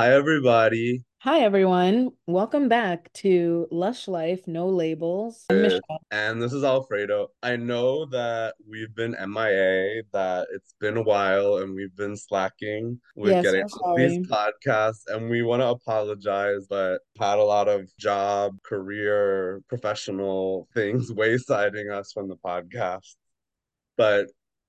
Hi, everybody. Hi, everyone. Welcome back to Lush Life, No Labels. I'm Michelle. And this is Alfredo. I know that we've been MIA, that it's been a while and we've been slacking with Yes, getting these podcasts, and we want to apologize, but had a lot of job, career, professional things waysiding us from the podcast. But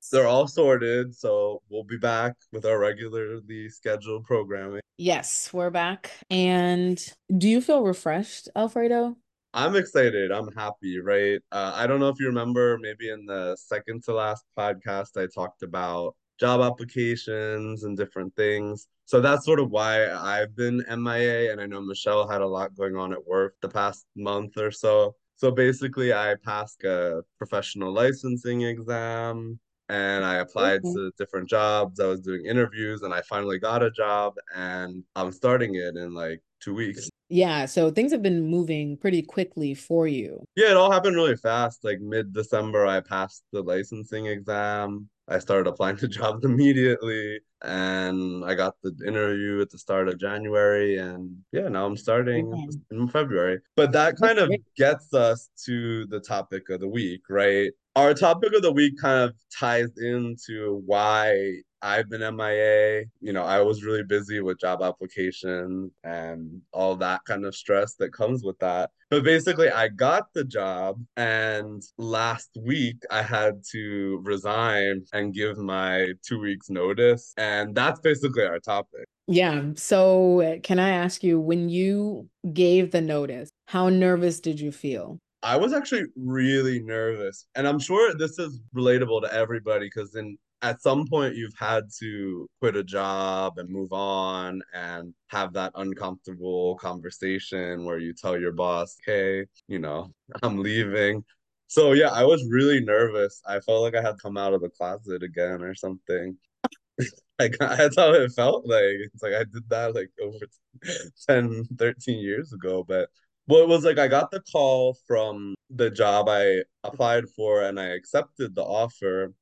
they're all sorted, so we'll be back with our regularly scheduled programming. Yes, we're back. And do you feel refreshed, Alfredo? I'm excited. I'm happy, right? Uh, I don't know if you remember, maybe in the second to last podcast, I talked about job applications and different things. So that's sort of why I've been MIA. And I know Michelle had a lot going on at work the past month or so. So basically, I passed a professional licensing exam and I applied Okay. to different jobs. I was doing interviews and I finally got a job and I'm starting it in like two weeks. Yeah, so things have been moving pretty quickly for you. Yeah, it all happened really fast. Like mid-December, I passed the licensing exam. I started applying to jobs immediately, and I got the interview at the start of January. And yeah, now I'm starting Yeah. in February. But that kind of gets us to the topic of the week, right? Our topic of the week kind of ties into why I've been MIA. You know, I was really busy with job applications and all that kind of stress that comes with that. But basically, I got the job, and last week I had to resign and give my two weeks notice. And that's basically our topic. Yeah, so can I ask you, when you gave the notice, how nervous did you feel? I was actually really nervous, and I'm sure this is relatable to everybody because then at some point you've had to quit a job and move on and have that uncomfortable conversation where you tell your boss, "Hey, you know, I'm leaving." So yeah, I was really nervous. I felt like I had come out of the closet again or something. Like that's how it felt like. It's like I did that like over 10, 13 years ago. But well, it was like I got the call from the job I applied for and I accepted the offer.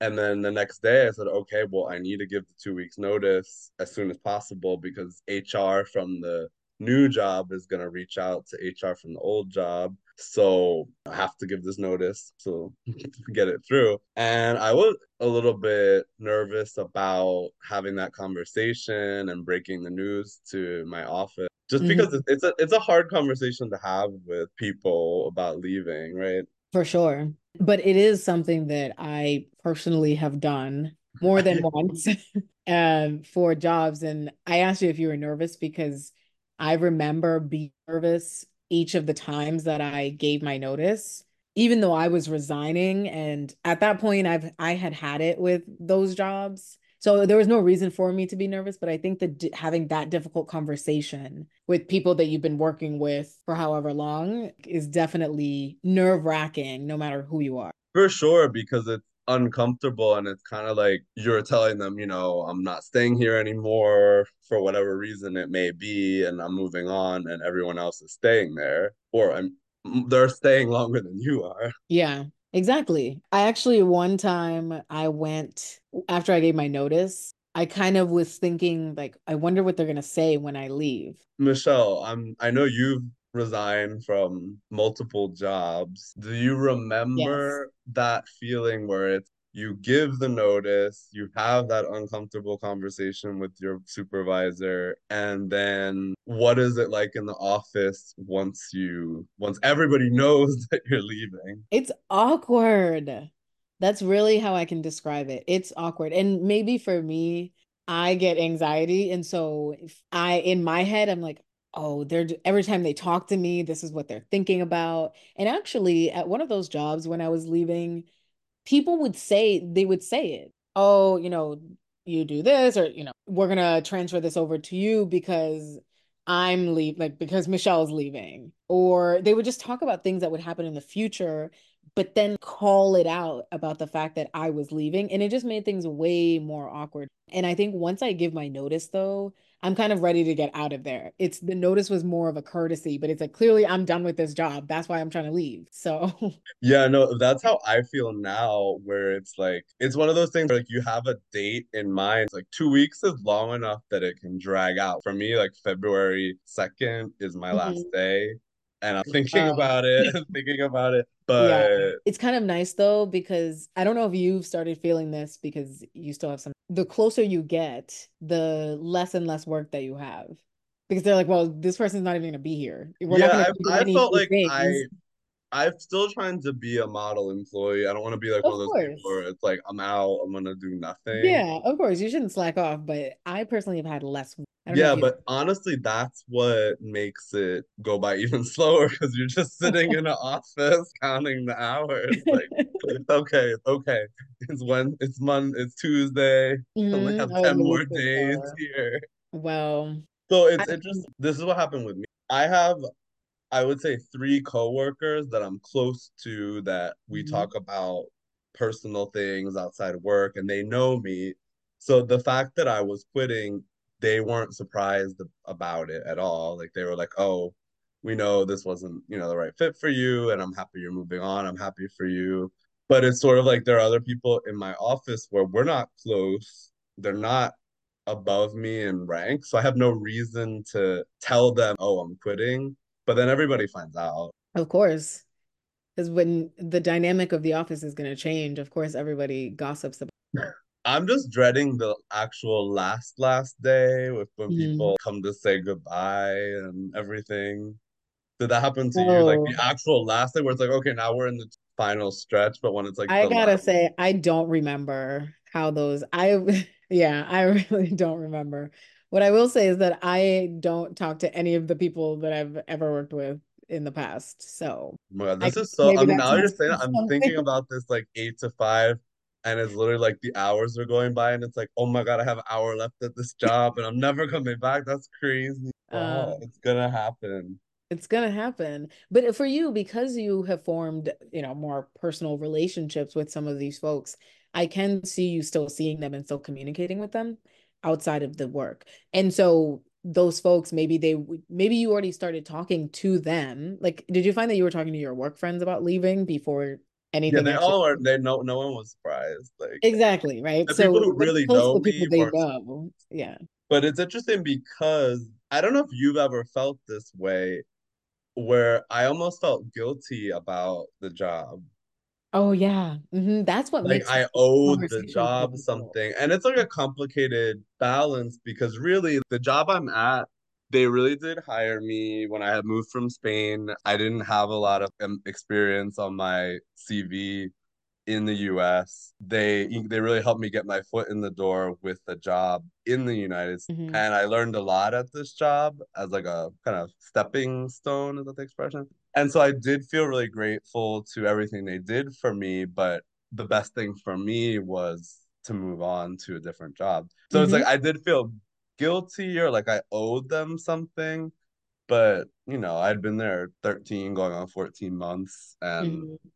And then the next day I said, okay, well, I need to give the two weeks notice as soon as possible because HR from the new job is going to reach out to HR from the old job. So I have to give this notice to get it through. And I was a little bit nervous about having that conversation and breaking the news to my office just because Mhm. it's a it's a hard conversation to have with people about leaving, right? For sure. But it is something that I personally have done more than once um, for jobs. And I asked you if you were nervous because I remember being nervous each of the times that I gave my notice, even though I was resigning. And at that point, I've I had had it with those jobs. So there was no reason for me to be nervous, but I think that d- having that difficult conversation with people that you've been working with for however long is definitely nerve-wracking, no matter who you are. For sure, because it's uncomfortable and it's kind of like you're telling them, you know, I'm not staying here anymore for whatever reason it may be, and I'm moving on, and everyone else is staying there, or I'm they're staying longer than you are. Yeah, exactly. I actually, one time I went after I gave my notice, I kind of was thinking, like, I wonder what they're going to say when I leave. Michelle, I'm I know you've resigned from multiple jobs. Do you Yes. remember that feeling where it's you give the notice, you have that uncomfortable conversation with your supervisor, and then what is it like in the office once you once everybody knows that you're leaving? It's awkward. That's really how I can describe it. It's awkward. And maybe for me, I get anxiety. And so I, in my head, I'm like, oh, they're every time they talk to me, this is what they're thinking about. And actually, at one of those jobs when I was leaving, people would say, they would say it. Oh, you know, you do this, or, you know, we're gonna transfer this over to you because I'm leave like because Michelle's leaving. Or they would just talk about things that would happen in the future but then call it out about the fact that I was leaving. And it just made things way more awkward. And I think once I give my notice, though, I'm kind of ready to get out of there. It's the notice was more of a courtesy, but it's like clearly I'm done with this job. That's why I'm trying to leave. So Yeah, no, that's how I feel now, where it's like it's one of those things where like you have a date in mind. Like two weeks is long enough that it can drag out. For me, like February 2nd is my last Mhm. day. And I'm thinking Um, about it, thinking about it. yeah, But it's kind of nice though, because I don't know if you've started feeling this because you still have some. The closer you get, the less and less work that you have. Because they're like, well, this person's not even going to be here. We're yeah, I've, I felt like things. I. I'm still trying to be a model employee. I don't want to be like one Of of those people where it's like I'm out, I'm gonna do nothing. Yeah, of course. You shouldn't slack off, but I personally have had less. I Yeah, you. but honestly, that's what makes it go by even slower because you're just sitting in an office counting the hours. Like, okay, okay, it's when it's Monday, it's Tuesday. I only Mhm. have Oh, 10 the more days far. here. Well, So I, it's interesting. This is what happened with me. I have, I would say, three coworkers that I'm close to that we Mhm. talk about personal things outside of work and they know me. So the fact that I was quitting, they weren't surprised about it at all. Like they were like, "Oh, we know this wasn't, you know, the right fit for you and I'm happy you're moving on. I'm happy for you." But it's sort of like there are other people in my office where we're not close. They're not above me in rank, so I have no reason to tell them, "Oh, I'm quitting." But then everybody finds out. of course, because when the dynamic of the office is going to change, of course, everybody gossips about. I'm just dreading the actual last last day with when Mhm. people come to say goodbye and everything. Did that happen to you? Like the Oh, actual last day where it's like, okay, now we're in the final stretch, but when it's like I gotta last, say, I don't remember how those. I yeah, I really don't remember. What I will say is that I don't talk to any of the people that I've ever worked with in the past. So oh I this guess is so. I'm that now you're saying I'm thinking about this like eight to five, and it's literally like the hours are going by, and it's like, oh my God, I have an hour left at this job, and I'm never coming back. That's crazy. Uh, it's gonna happen. It's gonna happen. But for you, because you have formed, you know, more personal relationships with some of these folks, I can see you still seeing them and still communicating with them outside of the work. And so those folks, maybe they maybe you already started talking to them. Like, did you find that you were talking to your work friends about leaving before Yeah, they all are. They no, no one was surprised. Like Exactly, right? the people So who really know people me they know, yeah. But it's interesting because I don't know if you've ever felt this way where I almost felt guilty about the job. Oh yeah. hmm That's what Like makes I owed the job something. And it's like a complicated balance because really the job I'm at, they really did hire me when I had moved from Spain. I didn't have a lot of um, experience on my CV. in the US. They they really helped me get my foot in the door with a job in the United States. hmm And I learned a lot at this job as like a kind of stepping stone, is that the expression? And so I did feel really grateful to everything they did for me, but the best thing for me was to move on to a different job. So it's like hmm I did feel guilty or like I owed them something, but you know, I'd been there 13 going on 14 months and hmm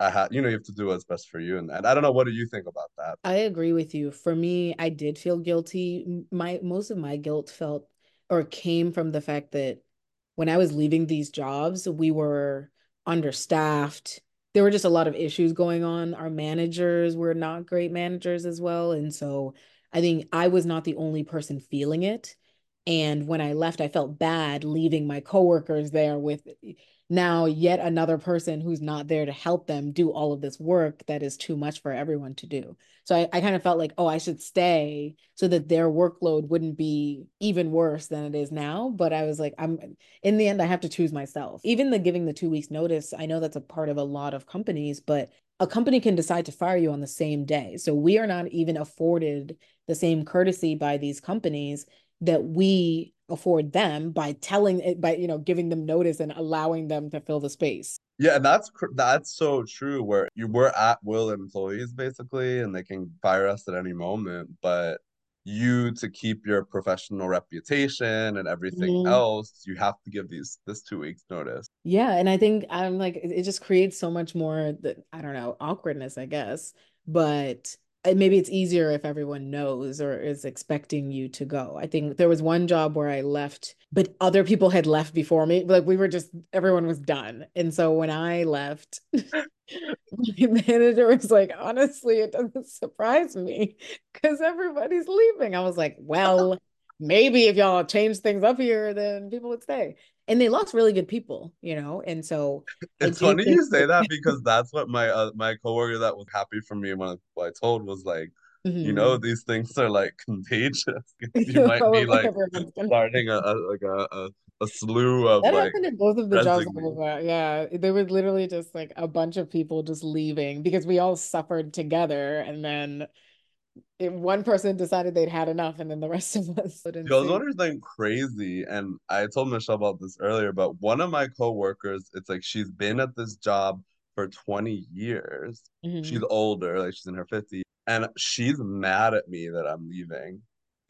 I had, you know, you have to do what's best for you. And, and I don't know, what do you think about that? I agree with you. For me, I did feel guilty. My most of my guilt felt or came from the fact that when I was leaving these jobs, we were understaffed. There were just a lot of issues going on. Our managers were not great managers as well. And so I think I was not the only person feeling it. And when I left, I felt bad leaving my coworkers there with now yet another person who's not there to help them do all of this work that is too much for everyone to do. So I, I kind of felt like, oh, I should stay so that their workload wouldn't be even worse than it is now. But I was like, I'm in the end, I have to choose myself. Even the giving the two weeks notice, I know that's a part of a lot of companies, but a company can decide to fire you on the same day. So we are not even afforded the same courtesy by these companies that we afford them by telling it by you know giving them notice and allowing them to fill the space. Yeah, and that's that's so true. Where you were at will employees basically, and they can fire us at any moment. But you to keep your professional reputation and everything Mhm. else, you have to give these this two weeks notice. Yeah, and I think I'm like it it just creates so much more that I don't know awkwardness, I guess. But maybe it's easier if everyone knows or is expecting you to go. I think there was one job where I left, but other people had left before me. Like we were just everyone was done. And so when I left, my manager was like, honestly, it doesn't surprise me because everybody's leaving. I was like, well, maybe if y'all change things up here, then people would stay. And they lost really good people, you know. And so it's funny you say that because that's what my uh, my coworker that was happy for me when I, I told was like, mm-hmm. you know, these things are like contagious. you might be like starting a, a like a, a a slew of that like happened in both of the jobs Yeah, there was literally just like a bunch of people just leaving because we all suffered together, and then it, one person decided they'd had enough, and then the rest of us. Those owners went crazy, and I told Michelle about this earlier. But one of my coworkers, it's like she's been at this job for 20 years. Mm-hmm. She's older, like she's in her 50s, and she's mad at me that I'm leaving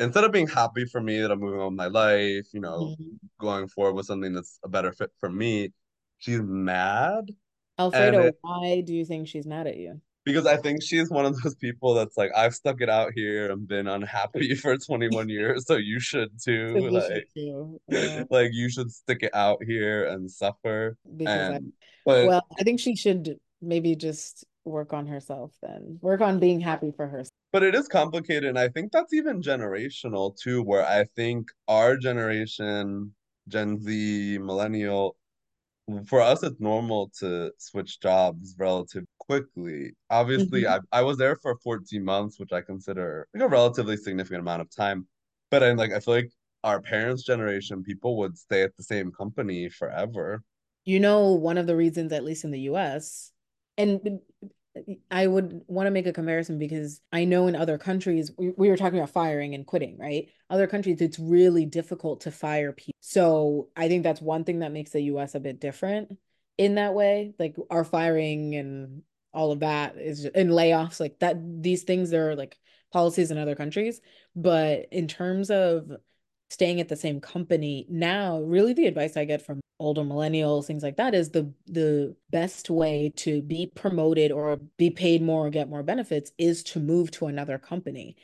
instead of being happy for me that I'm moving on with my life, you know, mm-hmm. going forward with something that's a better fit for me, she's mad. Alfredo, it, why do you think she's mad at you? Because I think she's one of those people that's like, I've stuck it out here and been unhappy for 21 years, so you should too. You like, should too. Yeah. like you should stick it out here and suffer. Because and, I, but, well, I think she should maybe just work on herself then. Work on being happy for herself but it is complicated and i think that's even generational too where i think our generation gen z millennial for us it's normal to switch jobs relatively quickly. Obviously mm-hmm. I, I was there for 14 months which i consider like a relatively significant amount of time. But i'm like i feel like our parents generation people would stay at the same company forever. You know one of the reasons at least in the us and I would want to make a comparison because I know in other countries, we, we were talking about firing and quitting, right? Other countries, it's really difficult to fire people. So I think that's one thing that makes the US a bit different in that way. Like our firing and all of that is and layoffs, like that, these things, there are like policies in other countries. But in terms of staying at the same company. Now really the advice i get from older millennials things like that is the the best way to be promoted or be paid more or get more benefits is to move to another company.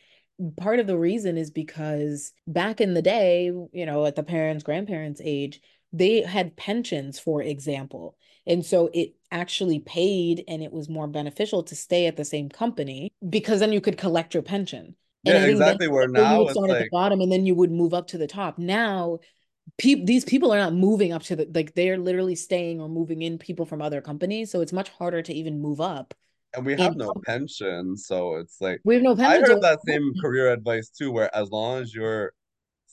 Part of the reason is because back in the day you know at the parents grandparents age they had pensions for example and so it actually paid and it was more beneficial to stay at the same company because then you could collect your pension yeah, exactly. Where now would start at the bottom and then you would move up to the top. Now, pe- these people are not moving up to the like they're literally staying or moving in people from other companies, so it's much harder to even move up. And we have no pension, so it's like we have no pension. I heard that same career advice too, where as long as you're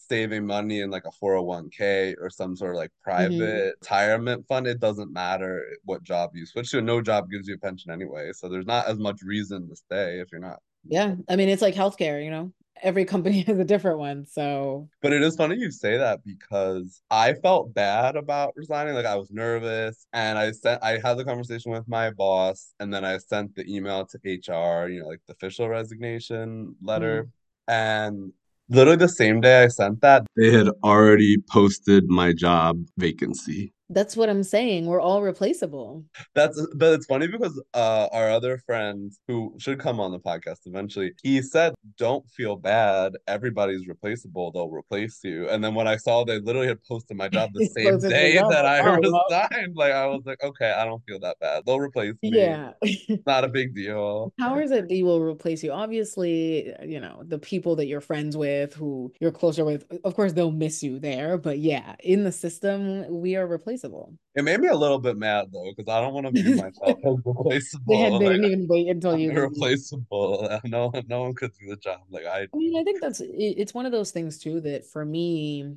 saving money in like a 401k or some sort of like mm-hmm. private mm-hmm. retirement fund, it doesn't matter what job you switch to. No job gives you a pension anyway. So there's not as much reason to stay if you're not yeah. I mean, it's like healthcare, you know, every company has a different one. So, but it is funny you say that because I felt bad about resigning. Like I was nervous and I sent, I had the conversation with my boss and then I sent the email to HR, you know, like the official resignation letter. Mm. And literally the same day I sent that, they had already posted my job vacancy. That's what I'm saying. We're all replaceable. That's but it's funny because uh our other friend who should come on the podcast eventually, he said, Don't feel bad. Everybody's replaceable, they'll replace you. And then when I saw they literally had posted my job the same day that I oh, resigned, like I was like, Okay, I don't feel that bad. They'll replace me. Yeah. Not a big deal. How is it they will replace you? Obviously, you know, the people that you're friends with, who you're closer with, of course they'll miss you there. But yeah, in the system, we are replaceable replaceable. It made me a little bit mad though, because I don't want to view myself as replaceable. they, had, they like, didn't even wait until you replaceable. No, no one could do the job. Like I. I mean, I think that's it's one of those things too that for me,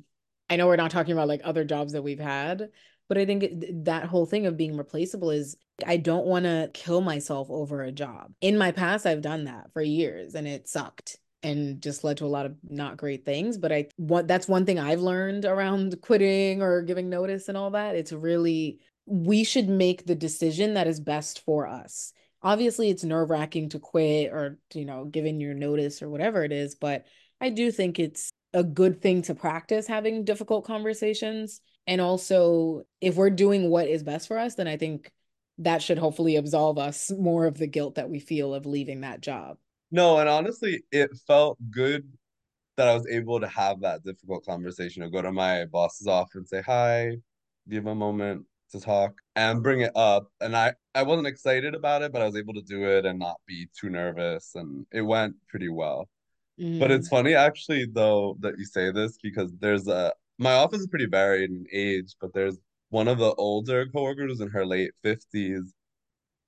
I know we're not talking about like other jobs that we've had, but I think that whole thing of being replaceable is I don't want to kill myself over a job. In my past, I've done that for years and it sucked and just led to a lot of not great things but i what that's one thing i've learned around quitting or giving notice and all that. It's really we should make the decision that is best for us. Obviously it's nerve-wracking to quit or you know giving your notice or whatever it is but i do think it's a good thing to practice having difficult conversations. And also if we're doing what is best for us then i think that should hopefully absolve us more of the guilt that we feel of leaving that job No, and honestly, it felt good that I was able to have that difficult conversation or go to my boss's office and say hi, give a moment to talk and bring it up. And I, I wasn't excited about it, but I was able to do it and not be too nervous. And it went pretty well. But it's Mm-hmm. funny actually though that you say this because there's a my office is pretty varied in age, but there's one of the older coworkers in her late 50s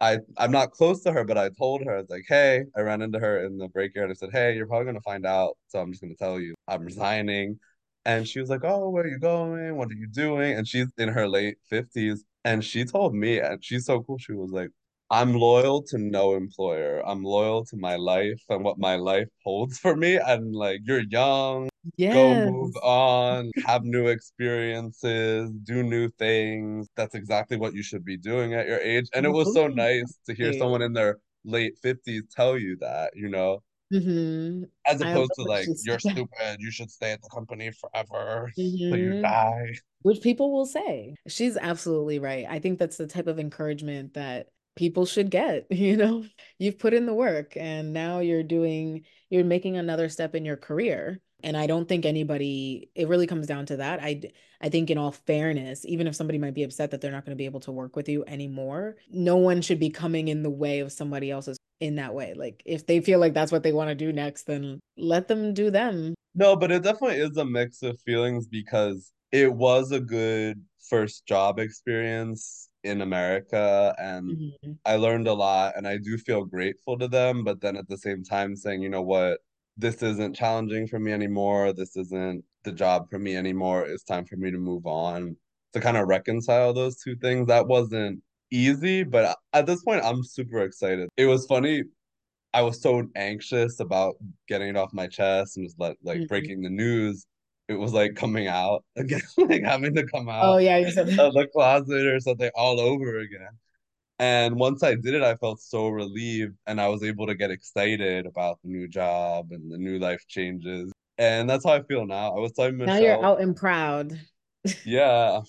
I I'm not close to her, but I told her, I was like, hey, I ran into her in the break yard. I said, hey, you're probably gonna find out, so I'm just gonna tell you I'm resigning. And she was like, oh, where are you going? What are you doing? And she's in her late 50s. And she told me, and she's so cool, she was like, I'm loyal to no employer. I'm loyal to my life and what my life holds for me. And like, you're young go move on, have new experiences, do new things. That's exactly what you should be doing at your age. And it was so nice to hear someone in their late 50s tell you that, you know, Mm-hmm. as opposed to like, you're stupid, you should stay at the company forever till you Mm-hmm. die. Which people will say. She's absolutely right. I think that's the type of encouragement that people should get, you know? You've put in the work and now you're doing, you're making another step in your career. And I don't think anybody, it really comes down to that. I, I think in all fairness, even if somebody might be upset that they're not going to be able to work with you anymore, no one should be coming in the way of somebody else's in that way. Like if they feel like that's what they want to do next, then let them do them. No, but it definitely is a mix of feelings because it was a good first job experience in America and Mhm. I learned a lot and I do feel grateful to them, but then at the same time saying, you know what, this isn't challenging for me anymore. This isn't the job for me anymore. It's time for me to move on. To kind of reconcile those two things, that wasn't easy, but at this point, I'm super excited. It was funny I was so anxious about getting it off my chest and just like like Mhm. breaking the news. It was like coming out again, like having to come out. Oh yeah, you said of the closet or something all over again. And once I did it, I felt so relieved and I was able to get excited about the new job and the new life changes. And that's how I feel now. I was telling Now you're out and proud. yeah,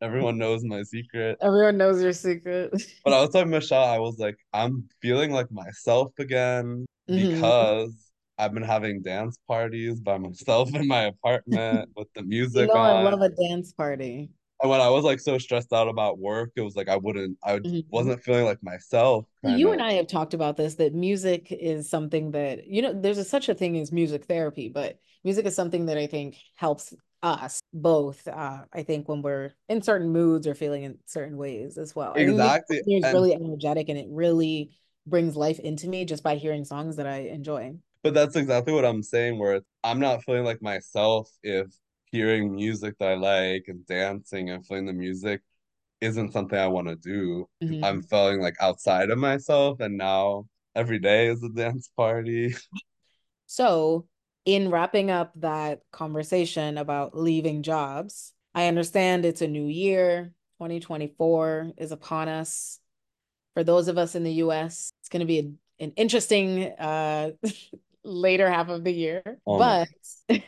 everyone knows my secret. Everyone knows your secret. But I was telling Michelle, I was like, I'm feeling like myself again hmm because I've been having dance parties by myself in my apartment with the You music know, I love a dance party. And when I was like so stressed out about work, it was like I wouldn't, I Mhm. wasn't feeling like myself, You of. and I have talked about this that music is something that, you know, there's a, such a thing as music therapy, but music is something that I think helps us both. Uh, I think when we're in certain moods or feeling in certain ways as well. I think music Exactly. And really energetic and it really brings life into me just by hearing songs that I enjoy. But that's exactly what I'm saying, where it's, I'm not feeling like myself if hearing music that I like and dancing and feeling the music isn't something I want to do. I'm Mhm. feeling like outside of myself, and now every day is a dance party. So, in wrapping up that conversation about leaving jobs, I understand it's a new year. 2024 is upon us. For those of us in the US, it's going to be a, an interesting uh, later half of the year. Oh my But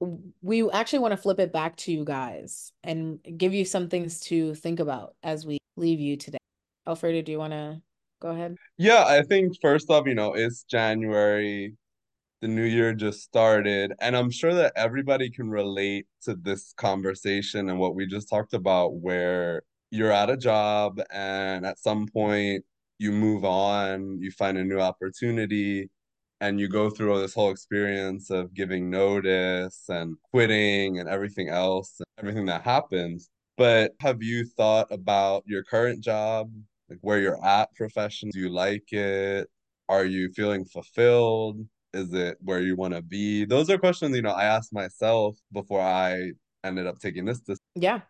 we actually want to flip it back to you guys and give you some things to think about as we leave you today. Alfredo, do you want to go ahead? Yeah, I think first off, you know, it's January. The new year just started, and I'm sure that everybody can relate to this conversation and what we just talked about, where you're at a job and at some point you move on, you find a new opportunity, and you go through this whole experience of giving notice and quitting and everything else, and everything that happens. But have you thought about your current job, like where you're at professionally? Do you like it? Are you feeling fulfilled? Is it where you want to be? Those are questions, you know, I asked myself before I ended up taking this decision. Yeah,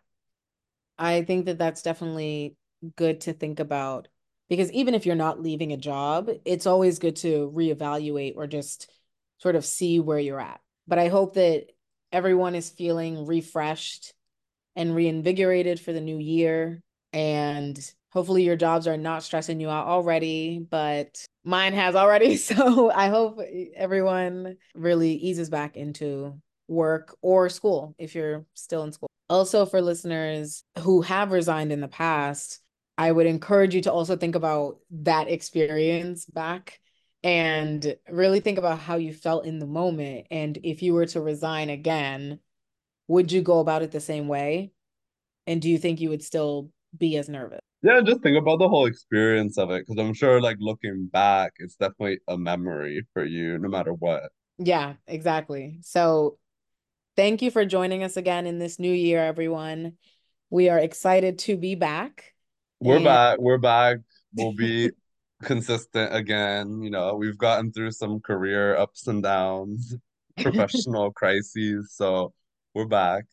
I think that that's definitely good to think about because even if you're not leaving a job, it's always good to reevaluate or just sort of see where you're at. But I hope that everyone is feeling refreshed and reinvigorated for the new year. And hopefully your jobs are not stressing you out already, but mine has already. So I hope everyone really eases back into work or school if you're still in school. Also, for listeners who have resigned in the past, I would encourage you to also think about that experience back and really think about how you felt in the moment. And if you were to resign again, would you go about it the same way? And do you think you would still be as nervous? Yeah, just think about the whole experience of it because I'm sure, like, looking back, it's definitely a memory for you, no matter what. Yeah, exactly. So thank you for joining us again in this new year, everyone. We are excited to be back. We're and... back. We're back. We'll be consistent again. You know, we've gotten through some career ups and downs, professional crises. So we're back.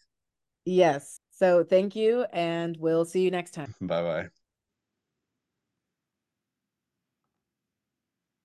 Yes. So thank you, and we'll see you next time. Bye bye.